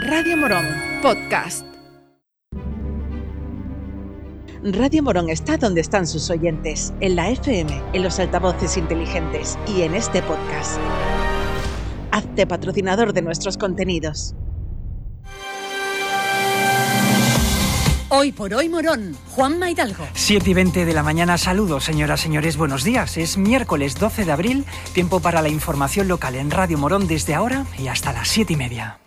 Radio Morón, podcast. Radio Morón está donde están sus oyentes, en la FM, en los altavoces inteligentes y en este podcast. Hazte patrocinador de nuestros contenidos. Hoy por hoy Morón, Juan Maidalgo. 7 y 20 de la mañana, saludos señoras, señores, buenos días. Es miércoles 12 de abril, tiempo para la información local en Radio Morón desde ahora y hasta las 7 y media.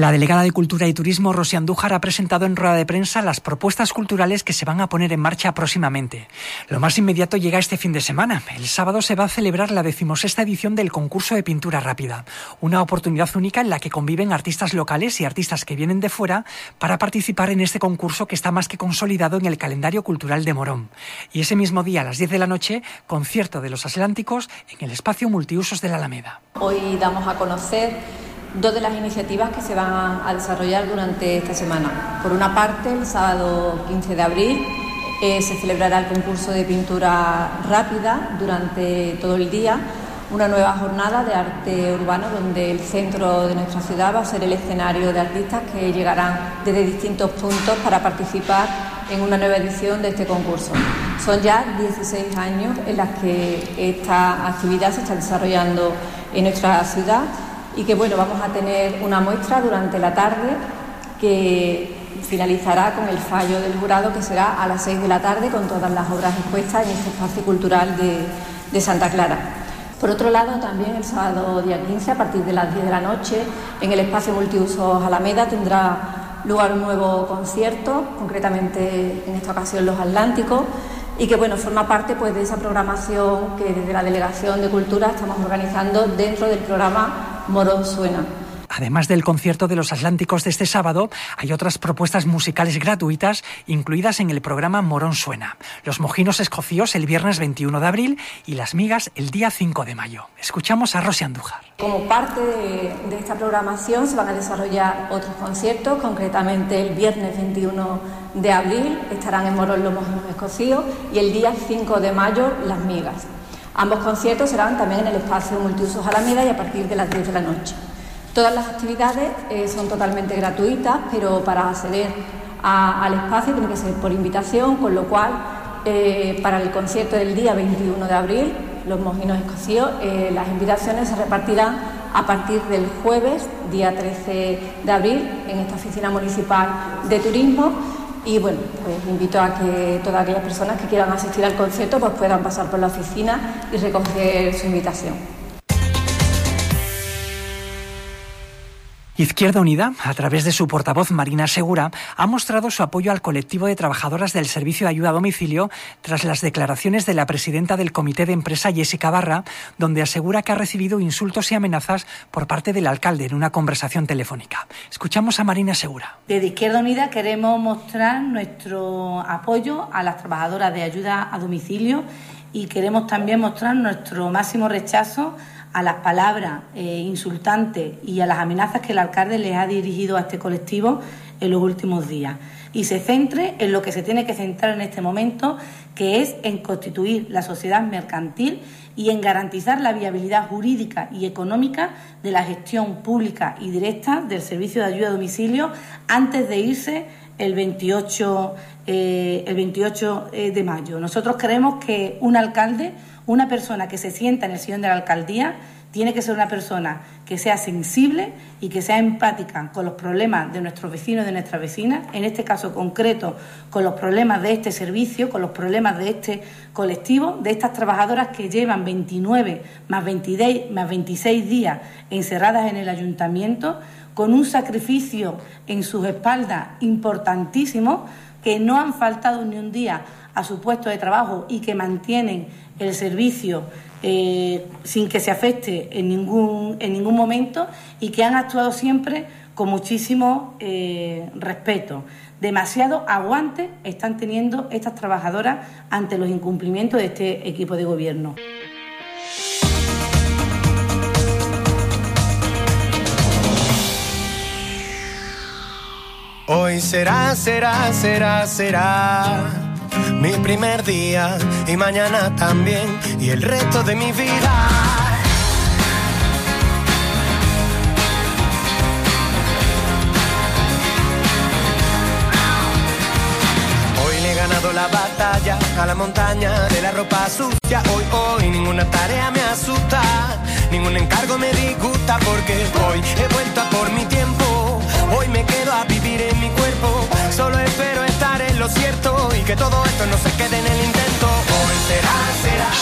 La delegada de Cultura y Turismo, Rosy Andújar, ha presentado en rueda de prensa las propuestas culturales que se van a poner en marcha próximamente. Lo más inmediato llega este fin de semana. El sábado se va a celebrar la decimosexta edición del concurso de pintura rápida, una oportunidad única en la que conviven artistas locales y artistas que vienen de fuera para participar en este concurso que está más que consolidado en el calendario cultural de Morón. Y ese mismo día, a las 10 de la noche, concierto de los Atlánticos en el espacio multiusos de la Alameda. Hoy damos a conocer dos de las iniciativas que se van a desarrollar durante esta semana. Por una parte, el sábado 15 de abril eh, se celebrará el concurso de pintura rápida durante todo el día, una nueva jornada de arte urbano donde el centro de nuestra ciudad va a ser el escenario de artistas que llegarán desde distintos puntos para participar en una nueva edición de este concurso. Son ya 16 años en las que esta actividad se está desarrollando en nuestra ciudad y que bueno, vamos a tener una muestra durante la tarde que finalizará con el fallo del jurado que será a las 6 de la tarde con todas las obras expuestas en este espacio cultural de, de Santa Clara. Por otro lado, también el sábado día 15, a partir de las 10 de la noche, en el espacio multiusos Alameda tendrá lugar un nuevo concierto, concretamente en esta ocasión Los Atlánticos, y que bueno, forma parte pues, de esa programación que desde la Delegación de Cultura estamos organizando dentro del programa Morón Suena. Además del concierto de los Atlánticos de este sábado, hay otras propuestas musicales gratuitas incluidas en el programa Morón Suena. Los mojinos escocíos el viernes 21 de abril y las migas el día 5 de mayo. Escuchamos a Rosy Andújar. Como parte de, de esta programación se van a desarrollar otros conciertos, concretamente el viernes 21 de abril estarán en Morón los mojinos escocíos y el día 5 de mayo las migas. Ambos conciertos serán también en el espacio Multiusos Alameda y a partir de las 10 de la noche. Todas las actividades eh, son totalmente gratuitas, pero para acceder al espacio tiene que ser por invitación, con lo cual eh, para el concierto del día 21 de abril, los mojinos escocíos, eh, las invitaciones se repartirán a partir del jueves, día 13 de abril, en esta oficina municipal de turismo. Y bueno, pues invito a que todas aquellas personas que quieran asistir al concierto pues puedan pasar por la oficina y recoger su invitación. Izquierda Unida, a través de su portavoz Marina Segura, ha mostrado su apoyo al colectivo de trabajadoras del Servicio de Ayuda a Domicilio tras las declaraciones de la presidenta del Comité de Empresa, Jessica Barra, donde asegura que ha recibido insultos y amenazas por parte del alcalde en una conversación telefónica. Escuchamos a Marina Segura. Desde Izquierda Unida queremos mostrar nuestro apoyo a las trabajadoras de ayuda a domicilio y queremos también mostrar nuestro máximo rechazo a las palabras eh, insultantes y a las amenazas que el alcalde les ha dirigido a este colectivo en los últimos días. Y se centre en lo que se tiene que centrar en este momento, que es en constituir la sociedad mercantil y en garantizar la viabilidad jurídica y económica de la gestión pública y directa del servicio de ayuda a domicilio antes de irse el 28, eh, el 28 eh, de mayo. Nosotros creemos que un alcalde una persona que se sienta en el sillón de la alcaldía tiene que ser una persona que sea sensible y que sea empática con los problemas de nuestros vecinos y de nuestras vecinas, en este caso concreto con los problemas de este servicio, con los problemas de este colectivo, de estas trabajadoras que llevan 29 más 26, más 26 días encerradas en el ayuntamiento, con un sacrificio en sus espaldas importantísimo, que no han faltado ni un día a su puesto de trabajo y que mantienen el servicio eh, sin que se afecte en ningún, en ningún momento y que han actuado siempre con muchísimo eh, respeto. Demasiado aguante están teniendo estas trabajadoras ante los incumplimientos de este equipo de gobierno. Hoy será, será, será, será mi primer día y mañana también y el resto de mi vida. Hoy le he ganado la batalla a la montaña de la ropa sucia. Hoy, hoy, ninguna tarea me asusta, ningún encargo me disgusta porque hoy he vuelto a por mi tiempo. Hoy me quedo a vivir en mi cuerpo, solo espero estar en lo cierto y que todo esto no se quede en el intento.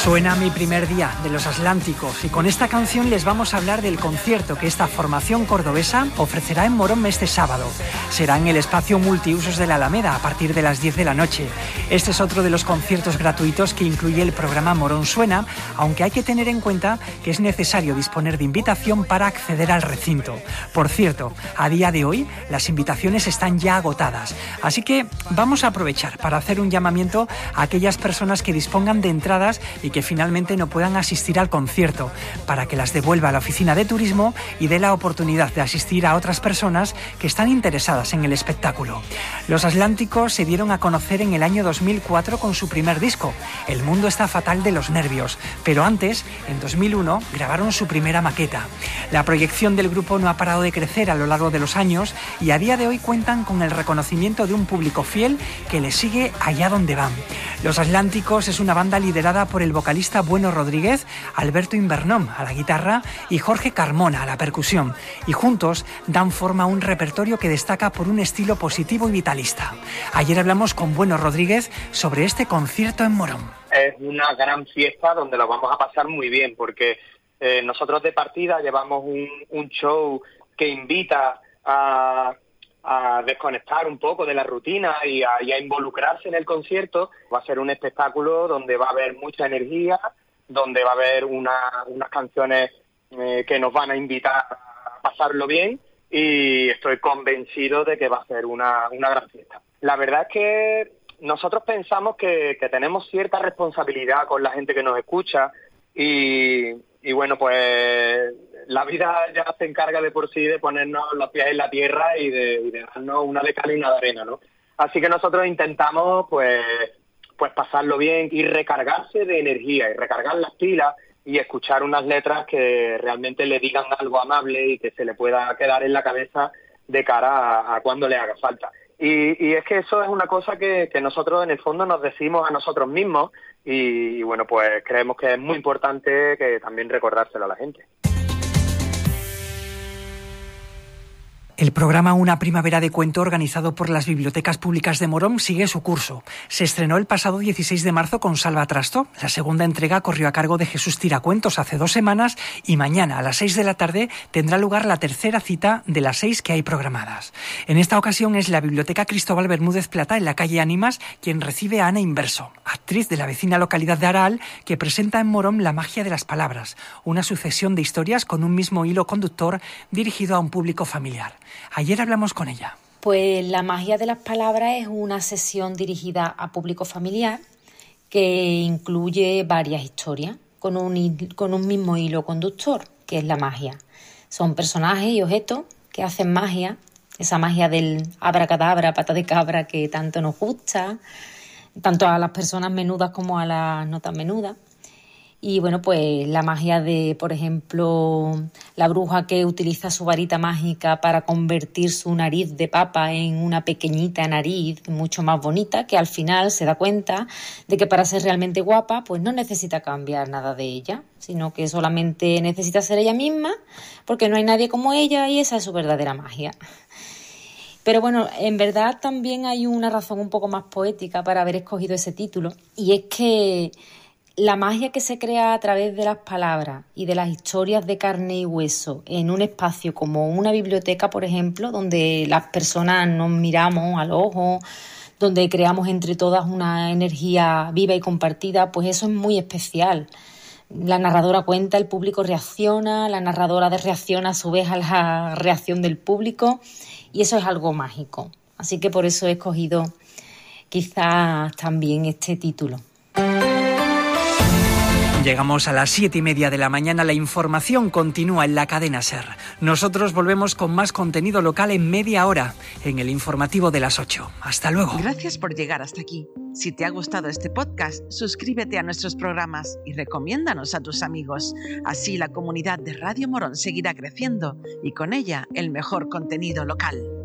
Suena mi primer día de los Atlánticos y con esta canción les vamos a hablar del concierto que esta formación cordobesa ofrecerá en Morón este sábado. Será en el espacio multiusos de la Alameda a partir de las 10 de la noche. Este es otro de los conciertos gratuitos que incluye el programa Morón Suena, aunque hay que tener en cuenta que es necesario disponer de invitación para acceder al recinto. Por cierto, a día de hoy las invitaciones están ya agotadas, así que vamos a aprovechar para hacer un llamamiento a aquellas personas que dispongan de entradas y que finalmente no puedan asistir al concierto, para que las devuelva a la oficina de turismo y dé la oportunidad de asistir a otras personas que están interesadas en el espectáculo. Los Atlánticos se dieron a conocer en el año 2004 con su primer disco, El mundo está fatal de los nervios, pero antes, en 2001, grabaron su primera maqueta. La proyección del grupo no ha parado de crecer a lo largo de los años y a día de hoy cuentan con el reconocimiento de un público fiel que les sigue allá donde van. Los Atlánticos es una banda liderada por el vocalista Bueno Rodríguez, Alberto Invernón a la guitarra y Jorge Carmona a la percusión, y juntos dan forma a un repertorio que destaca por un estilo positivo y vitalista. Ayer hablamos con Bueno Rodríguez sobre este concierto en Morón. Es una gran fiesta donde lo vamos a pasar muy bien porque eh, nosotros de partida llevamos un show que invita a, a desconectar un poco de la rutina y a, y a involucrarse en el concierto. Va a ser un espectáculo donde va a haber mucha energía, donde va a haber una- unas canciones eh, que nos van a invitar a pasarlo bien y estoy convencido de que va a ser una, una gran fiesta. La verdad es que nosotros pensamos que, que tenemos cierta responsabilidad con la gente que nos escucha y, y bueno, pues la vida ya se encarga de por sí de ponernos los pies en la tierra y de, darnos una de cal y una de arena, ¿no? Así que nosotros intentamos pues pues pasarlo bien y recargarse de energía y recargar las pilas y escuchar unas letras que realmente le digan algo amable y que se le pueda quedar en la cabeza de cara a, a cuando le haga falta. Y, y es que eso es una cosa que, que nosotros en el fondo nos decimos a nosotros mismos y, y bueno, pues creemos que es muy importante que también recordárselo a la gente. El programa Una Primavera de Cuento, organizado por las Bibliotecas Públicas de Morón, sigue su curso. Se estrenó el pasado 16 de marzo con Salva Trasto. La segunda entrega corrió a cargo de Jesús Tiracuentos hace dos semanas y mañana a las 6 de la tarde tendrá lugar la tercera cita de las seis que hay programadas. En esta ocasión es la Biblioteca Cristóbal Bermúdez Plata en la calle Ánimas quien recibe a Ana Inverso, actriz de la vecina localidad de Araal, que presenta en Morón la magia de las palabras, una sucesión de historias con un mismo hilo conductor dirigido a un público familiar. Ayer hablamos con ella. Pues la magia de las palabras es una sesión dirigida a público familiar que incluye varias historias con un, con un mismo hilo conductor, que es la magia. Son personajes y objetos que hacen magia, esa magia del abracadabra, pata de cabra que tanto nos gusta, tanto a las personas menudas como a las no tan menudas. Y bueno, pues la magia de, por ejemplo, la bruja que utiliza su varita mágica para convertir su nariz de papa en una pequeñita nariz mucho más bonita, que al final se da cuenta de que para ser realmente guapa, pues no necesita cambiar nada de ella, sino que solamente necesita ser ella misma, porque no hay nadie como ella y esa es su verdadera magia. Pero bueno, en verdad también hay una razón un poco más poética para haber escogido ese título, y es que la magia que se crea a través de las palabras y de las historias de carne y hueso en un espacio como una biblioteca, por ejemplo, donde las personas nos miramos al ojo, donde creamos entre todas una energía viva y compartida, pues eso es muy especial. La narradora cuenta, el público reacciona, la narradora reacciona a su vez a la reacción del público y eso es algo mágico. Así que por eso he escogido quizás también este título. Llegamos a las siete y media de la mañana. La información continúa en la cadena Ser. Nosotros volvemos con más contenido local en media hora en el informativo de las 8. Hasta luego. Gracias por llegar hasta aquí. Si te ha gustado este podcast, suscríbete a nuestros programas y recomiéndanos a tus amigos. Así la comunidad de Radio Morón seguirá creciendo y con ella el mejor contenido local.